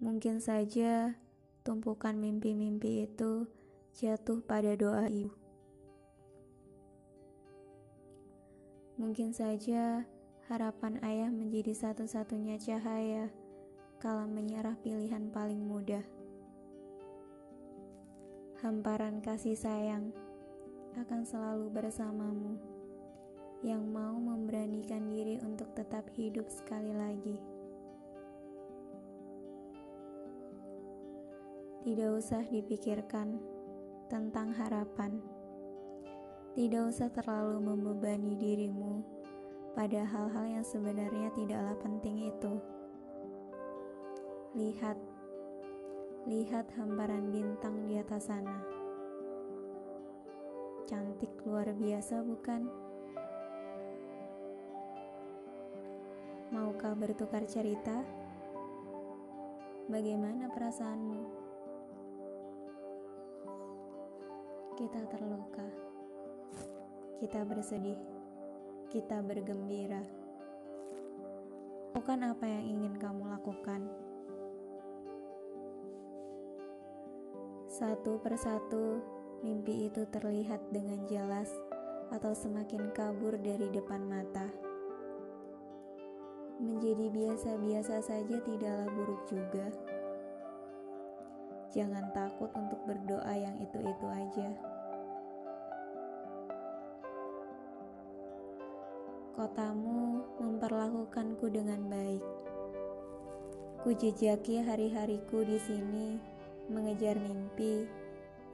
Mungkin saja tumpukan mimpi-mimpi itu jatuh pada doa ibu. Mungkin saja harapan ayah menjadi satu-satunya cahaya kala menyerah pilihan paling mudah. Hamparan kasih sayang akan selalu bersamamu yang mau memberanikan diri untuk tetap hidup sekali lagi. Tidak usah dipikirkan tentang harapan. Tidak usah terlalu membebani dirimu pada hal-hal yang sebenarnya tidaklah penting itu. Lihat Lihat hamparan bintang di atas sana. Cantik luar biasa, bukan? Maukah bertukar cerita? Bagaimana perasaanmu? Kita terluka, kita bersedih, kita bergembira. Bukan apa yang ingin kamu lakukan. Satu persatu, mimpi itu terlihat dengan jelas atau semakin kabur dari depan mata. Menjadi biasa-biasa saja tidaklah buruk juga. Jangan takut untuk berdoa yang itu-itu aja. Kotamu memperlakukanku dengan baik. Ku jejaki hari-hariku di sini mengejar mimpi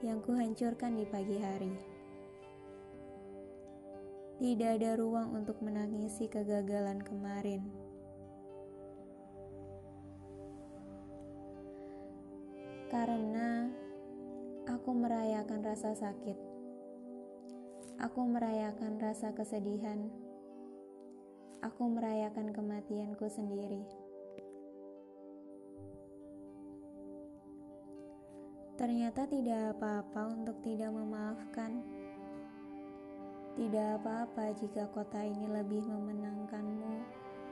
yang kuhancurkan di pagi hari. Tidak ada ruang untuk menangisi kegagalan kemarin. Karena aku merayakan rasa sakit. Aku merayakan rasa kesedihan. Aku merayakan kematianku sendiri. Ternyata tidak apa-apa untuk tidak memaafkan. Tidak apa-apa jika kota ini lebih memenangkanmu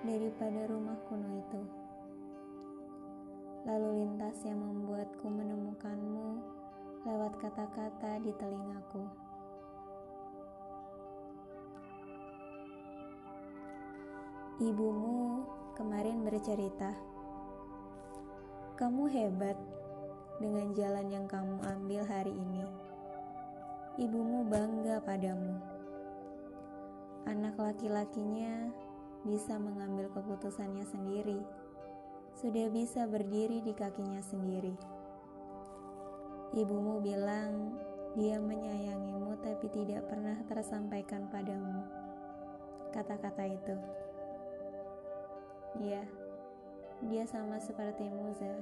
daripada rumah kuno itu. Lalu lintas yang membuatku menemukanmu lewat kata-kata di telingaku. Ibumu kemarin bercerita, "Kamu hebat." dengan jalan yang kamu ambil hari ini. Ibumu bangga padamu. Anak laki-lakinya bisa mengambil keputusannya sendiri, sudah bisa berdiri di kakinya sendiri. Ibumu bilang dia menyayangimu, tapi tidak pernah tersampaikan padamu kata-kata itu. Ya, dia sama seperti Muza